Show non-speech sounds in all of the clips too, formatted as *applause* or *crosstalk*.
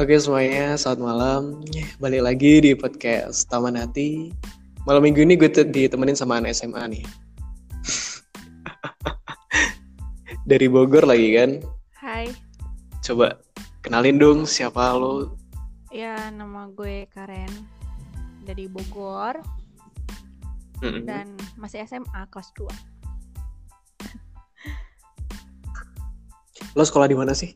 Oke semuanya, selamat malam. Balik lagi di podcast Taman Hati. Malam minggu ini gue ditemenin sama anak SMA nih. *laughs* Dari Bogor lagi kan. Hai, Coba kenalin dong siapa lo. ya nama gue Karen dari Bogor Mm-mm. dan masih SMA kelas 2. Lo sekolah di mana sih?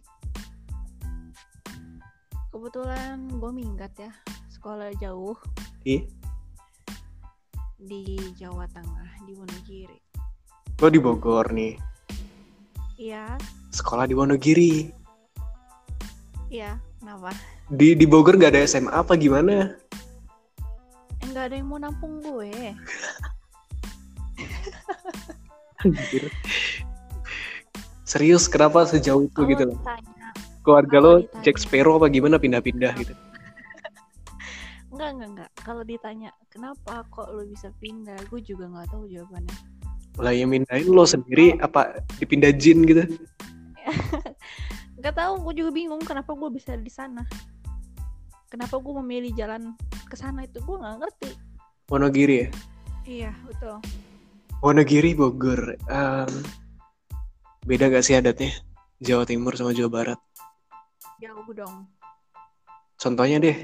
Kebetulan gue minggat ya, sekolah jauh Di? di Jawa Tengah, di Wonogiri. Lo di Bogor nih. Iya, Sekolah di Wonogiri. iya, kenapa? Di di Bogor gak ada SMA apa gimana? Enggak ada yang mau nampung gue. Serius, kenapa sejauh itu Kalau gitu loh? Keluarga lo. Jack Sparrow apa gimana pindah-pindah gitu? *laughs* enggak, enggak, enggak. Kalau ditanya kenapa kok lo bisa pindah, gue juga nggak tahu jawabannya. Lah yang mindahin lo sendiri apa dipindah jin gitu? *laughs* Nggak tahu, gue juga bingung kenapa gue bisa di sana. Kenapa gue memilih jalan ke sana itu gue nggak ngerti. Wonogiri ya? Iya, betul. Wonogiri Bogor. Em, beda gak sih adatnya? Jawa Timur sama Jawa Barat. Jauh dong. Contohnya deh,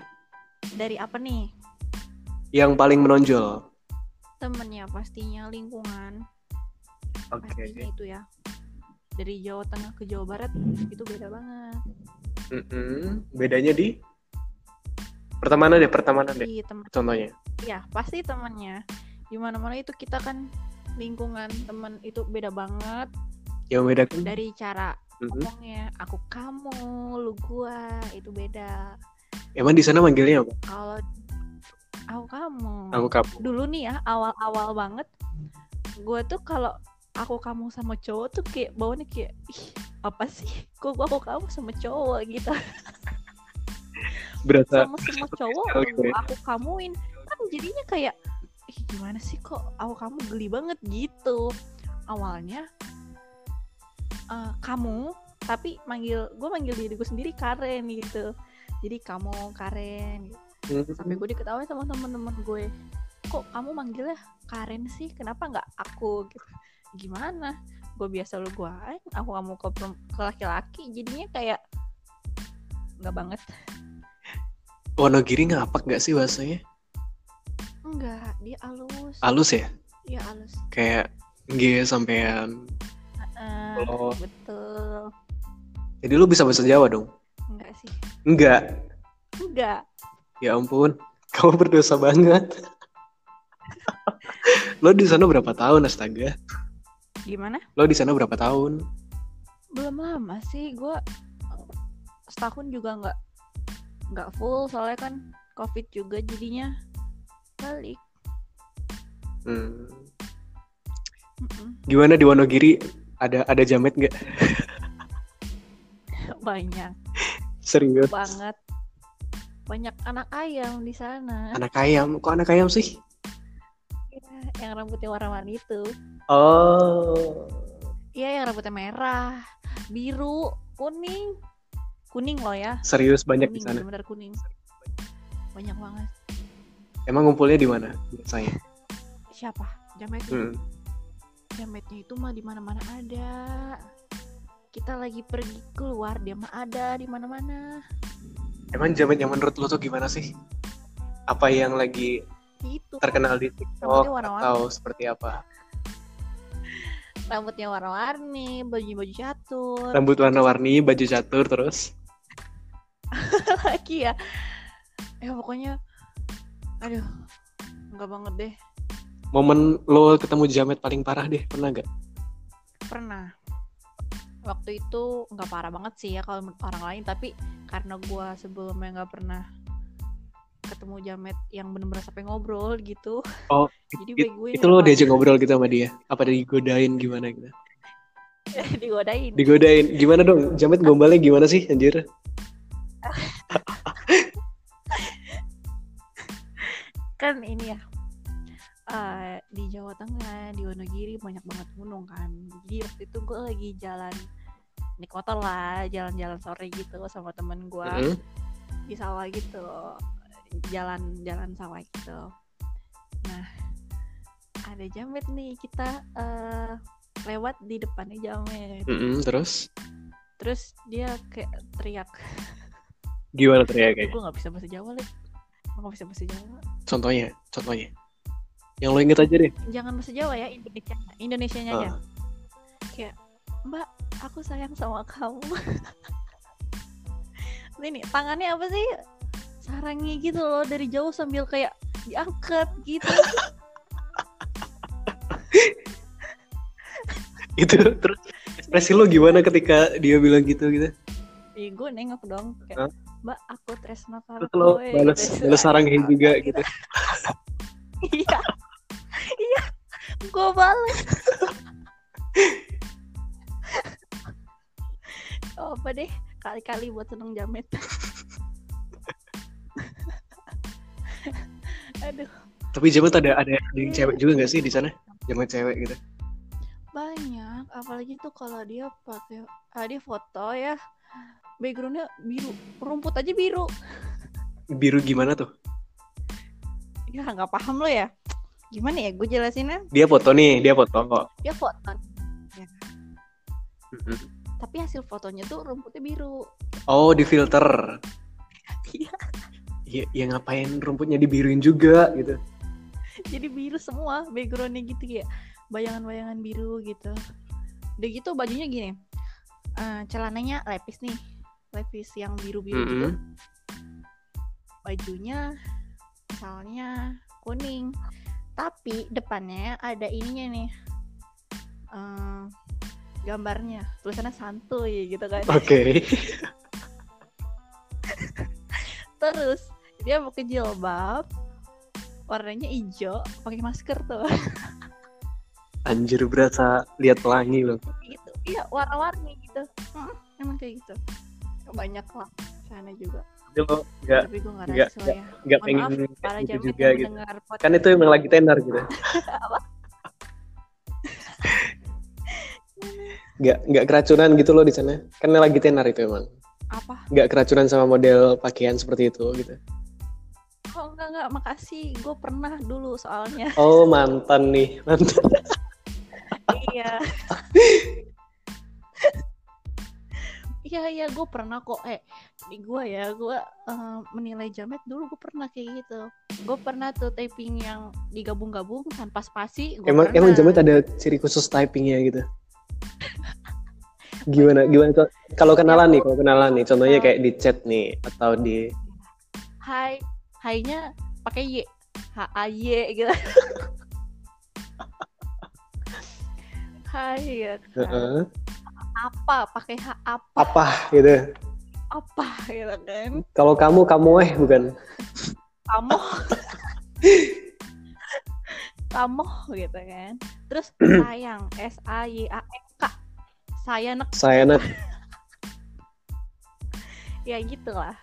Dari apa nih? yang paling menonjol. Temennya pastinya lingkungan. Oke. Pastinya itu ya. Dari Jawa Tengah ke Jawa Barat itu beda banget. Mm-mm. Bedanya di pertemanan deh, pertemanan deh. Di teman Contohnya. ya pasti temannya. Di mana-mana itu kita kan lingkungan teman itu beda banget Yang beda kan? dari cara. Ngomongnya aku kamu lu gua itu beda. Emang di sana manggilnya apa? kalau aku kamu Aku kamu. dulu nih ya awal-awal banget gue tuh kalau aku kamu sama cowok tuh kayak bawanya kayak ih apa sih? Kok gua aku kamu sama cowok? gitu. *laughs* Berasa sama semua *laughs* cowok gitu ya. aku kamuin. Kan jadinya kayak ih gimana sih kok aku kamu geli banget? gitu. Awalnya eh, kamu tapi manggil gue manggil diriku sendiri Karen gitu. Jadi kamu Karen gitu. Hmm. sampai gue diketawain sama temen-temen gue. Kok kamu manggilnya Karen sih? Kenapa nggak aku? Gitu. Gimana? Gue biasa lu gue aku kamu ke, ke laki-laki. Jadinya kayak nggak banget. Wonogiri ngapak gak sih bahasanya? enggak dia halus Halus ya? dia halus Kayak G sampean. Oh. betul Jadi lu bisa bahasa Jawa dong? enggak sih Enggak. enggak Ya ampun, kamu berdosa banget. Lo di sana berapa tahun astaga? gimana Lo di sana berapa tahun? belum lama sih gue setahun juga nggak nggak full soalnya kan covid juga jadinya balik Hmm. Mm-mm. Gimana di Wonogiri? Ada ada jamet nggak? *laughs* banyak Serius? banget banyak anak ayam di sana Anak ayam? Kok anak ayam sih? Ya, yang rambutnya warna-warni itu Oh. iya yang rambutnya merah biru kuning kuning loh ya Serius banyak di kuning sana. bener-bener kuning banyak banget Emang ngumpulnya di mana biasanya? siapa jametnya Hmm. Jametnya itu mah di mana-mana ada kita lagi pergi keluar dia mah ada di mana-mana Emang jamet yang menurut lo tuh gimana sih? Apa yang lagi itu terkenal di TikTok warna-warni. atau seperti apa? rambutnya warna-warni baju-baju catur Rambut warna-warni, baju catur terus. lagi *laughs* ya ya pokoknya aduh enggak banget deh Momen lo ketemu jamet paling parah deh, pernah gak? pernah waktu itu nggak parah banget sih ya kalau menurut orang lain tapi karena gua sebelumnya nggak pernah ketemu jamet yang bener-bener sampai ngobrol gitu Oh, *laughs* jadi It- gue itu lo diajak ngobrol gitu sama dia? Apa digodain gimana gitu? *laughs* digodain Digodain gimana dong? Jamet gombalnya gimana sih anjir? *laughs* kan ini ya eh, di Jawa Tengah di Wonogiri banyak banget gunung kan. Jadi waktu itu gue lagi jalan naik motor lah jalan-jalan sore gitu sama temen gue Mm-mm. di sawah gitu jalan jalan sawah gitu. Nah ada jamet nih kita eh, lewat di depannya jamet. Mm-mm, terus? Terus dia kayak teriak. Gimana teriak kayak? gue nggak bisa bahasa Jawa leh gue nggak bisa bahasa Jawa. Contohnya, contohnya. Yang lo inget aja deh. jangan bahasa Jawa ya Indonesia Indonesianya aja Ah. kayak mbak aku sayang sama kamu *laughs* ini tangannya apa sih sarangnya gitu loh dari jauh sambil kayak diangkat gitu *laughs* Itu terus ekspresi lo gimana ketika dia bilang gitu gitu? Ih, gue nengok dong kayak mbak aku tresno karo Terus lo kowe," balas gitu. balas sarangnya juga *laughs* gitu. iya iya gue bales oh, apa deh kali-kali buat seneng jamet aduh Tapi jamet ada ada ada yang cewek juga nggak sih di sana? Jamet cewek gitu. banyak apalagi tuh kalau dia pakai ah, dia foto ya backgroundnya biru rumput aja biru Biru gimana tuh? ya nggak paham lo ya gimana ya gue jelasinnya Dia foto nih, dia foto kok. dia foto Mm-mm. tapi hasil fotonya tuh rumputnya biru Oh, di filter. Iya. Ya, ya ngapain rumputnya dibiruin juga gitu. jadi biru semua backgroundnya gitu kayak bayangan-bayangan biru gitu udah gitu bajunya gini eh, celananya lepis nih lepis yang biru-biru gitu Mm-mm. bajunya misalnya kuning tapi depannya ada ininya nih. Eh, gambarnya. Tulisannya santuy gitu kan. Oke. *laughs* terus dia pakai jilbab. Warnanya hijau pakai masker tuh. *laughs* Anjir berasa lihat pelangi loh. gitu. Iya warna-warni gitu. Mm, emang kayak gitu. Banyak lah sana juga Jadi lo nggak tapi gue nggak nggak- pengen maaf gitu juga gitu. Kan itu emang lagi tenar gitu. *laughs* Nggak nggak keracunan gitu loh di sana. Kan lagi tenar itu emang. apa Nggak keracunan sama model pakaian seperti itu gitu. oh enggak enggak makasih gue pernah dulu soalnya *laughs* Oh mantan nih, mantan. iya *laughs* iya iya gue pernah kok eh di gue ya gue eh, menilai jamet dulu gue pernah kayak gitu gue pernah tuh typing yang digabung-gabung tanpa spasi gua Emang pernah. emang jamet ada ciri khusus typingnya gitu. *laughs* Gimana gimana? Kalau kenalan nih, kalau kenalan nih, contohnya kayak di chat nih atau di hai hai-nya pakai y h a y gitu *laughs* hai ya kan. Heeh. apa pakai h apa apa gitu. Apa gitu kan? Kalau kamu kamu eh bukan. kamu. Kamu gitu kan? Terus *clears throat* sayang. S a y a n k. Saya nek Saya nak. ya gitulah.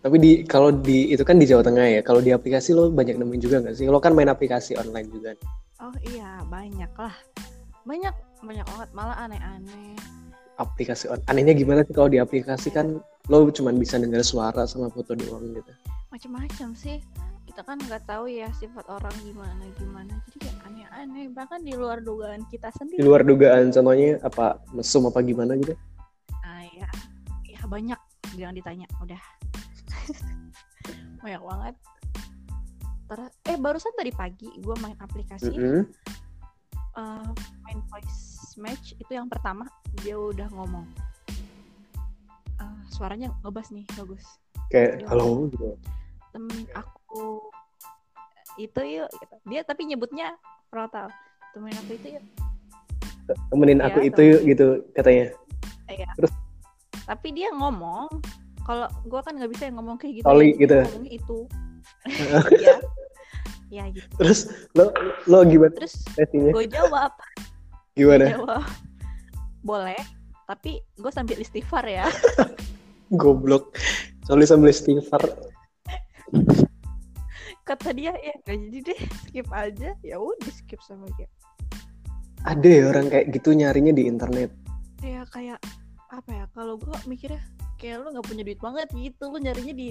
Tapi di kalau di itu kan di Jawa Tengah ya. Kalau di aplikasi lo banyak nemuin juga nggak sih? Lo kan main aplikasi online juga. oh iya. Banyak lah. Banyak banyak banget. Malah aneh-aneh. Aplikasi on anehnya gimana sih kalau di aplikasi kan lo cuman bisa dengar suara sama foto doang gitu. macam-macam sih. Kita kan nggak tahu ya sifat orang gimana gimana. Jadi kayak aneh-aneh. Bahkan di luar dugaan kita Di sendiri luar dugaan contohnya apa mesum apa gimana gitu. ah ya ya banyak jangan ditanya. Udah. *laughs* Banyak banget. Ter- eh barusan tadi pagi gue main aplikasi Mm-mm. eh, main voice match itu yang pertama. Dia udah ngomong suaranya ngebas nih bagus Kayak halo gitu. temenin aku itu yuk gitu. dia tapi nyebutnya frontal temenin aku itu yuk Temenin Iya, aku itu yuk gitu katanya. Iya. Terus? tapi dia ngomong kalau gua kan nggak bisa yang ngomong kayak gitu Oli ya, gitu. itu *laughs* ya ya gitu Terus lo lo gimana terus gue jawab Gimana? jawab boleh tapi gue sambil istighfar ya *laughs* Goblok. Soalnya sambil istighfar. kata dia ya gak jadi deh skip aja ya udah skip sama dia Ada ya orang kayak gitu nyarinya di internet. ya kayak apa ya kalau gue mikirnya kayak lu nggak punya duit banget gitu lu nyarinya di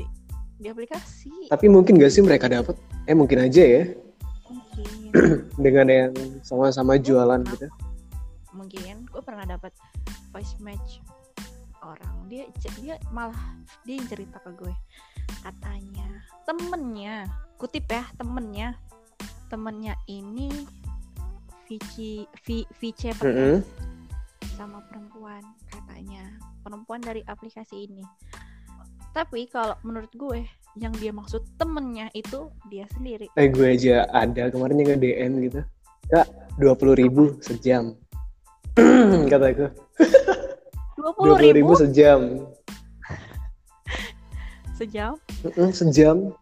di aplikasi Tapi mungkin gak sih mereka dapat? Eh mungkin aja ya mungkin *clears throat* dengan yang sama-sama jualan gitu. mungkin gue pernah dapat voice match orang. Dia dia malah dia yang cerita ke gue. Katanya temennya kutip ya temennya temennya ini Vici Vi, Vice Mm-mm. sama perempuan katanya. Perempuan dari aplikasi ini. Tapi kalau menurut gue yang dia maksud temennya itu dia sendiri. Eh gue aja ada kemarin yang nge-DM gitu. Kak, 20 ribu sejam. *clears throat* Kata gue, *laughs* dua puluh 20 ribu ribu sejam. *laughs* sejam Mm-mm, sejam.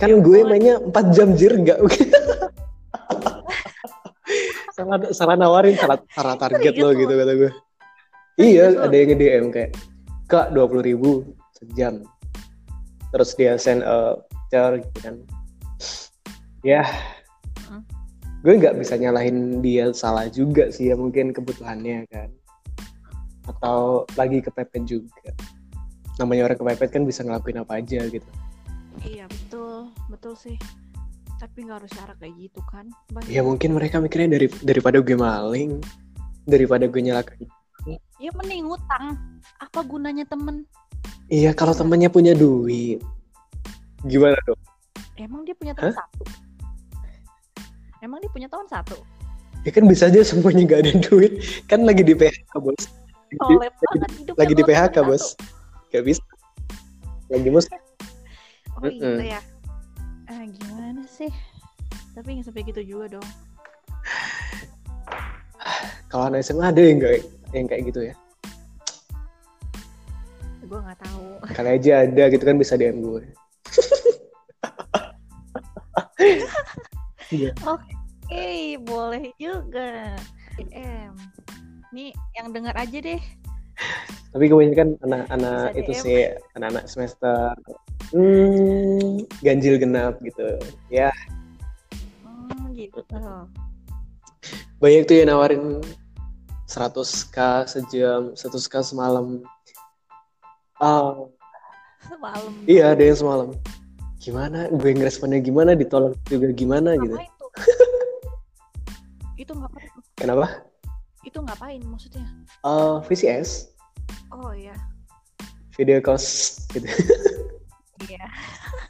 Kan gue mainnya 4 jam jir enggak. salah *laughs* salah nawarin salah, salah target lo gitu kata gue. Iya, lo? ada yang nge-DM kayak, Kak 20 ribu sejam. Terus dia send a voucher gitu kan. Ya, Mm. gue nggak bisa nyalahin dia salah juga sih ya mungkin kebutuhannya kan. Atau lagi kepepet juga. Namanya orang kepepet kan bisa ngelakuin apa aja gitu. iya betul betul sih tapi nggak harus cara kayak gitu kan Banyak- Ya mungkin mereka mikirnya dari daripada gue maling, daripada gue nyelakain. ya mending ngutang apa gunanya temen Iya kalau temennya punya duit, gimana dong? emang dia punya teman satu emang dia punya teman satu Ya kan bisa aja semuanya nggak ada duit, kan lagi di PHK bos. Oleh banget hidupnya lagi di PHK bos, gak bisa. Lagi mus, *laughs* oh gitu ya ah gimana sih tapi nggak sampai gitu juga dong kalau anak SMA ada yang nggak yang kayak gitu ya? gue nggak tahu Kali aja ada gitu kan bisa DM gue. *laughs* Iya. oke boleh juga em nih yang dengar aja deh Tapi kebanyakan anak-anak itu sih anak-anak semester hmm, ganjil genap gitu. Ya hmm, gitu banyak tuh yang nawarin 100k sejam, 100k semalam. Ah, semalam iya ada yang semalam. Gimana? Gue ngeresponnya gimana? Ditolak juga gimana gitu? ngapain tuh itu *laughs* ngapain Kenapa? Itu ngapain maksudnya? Uh, VCS, oh ya video cost gitu. iya *laughs*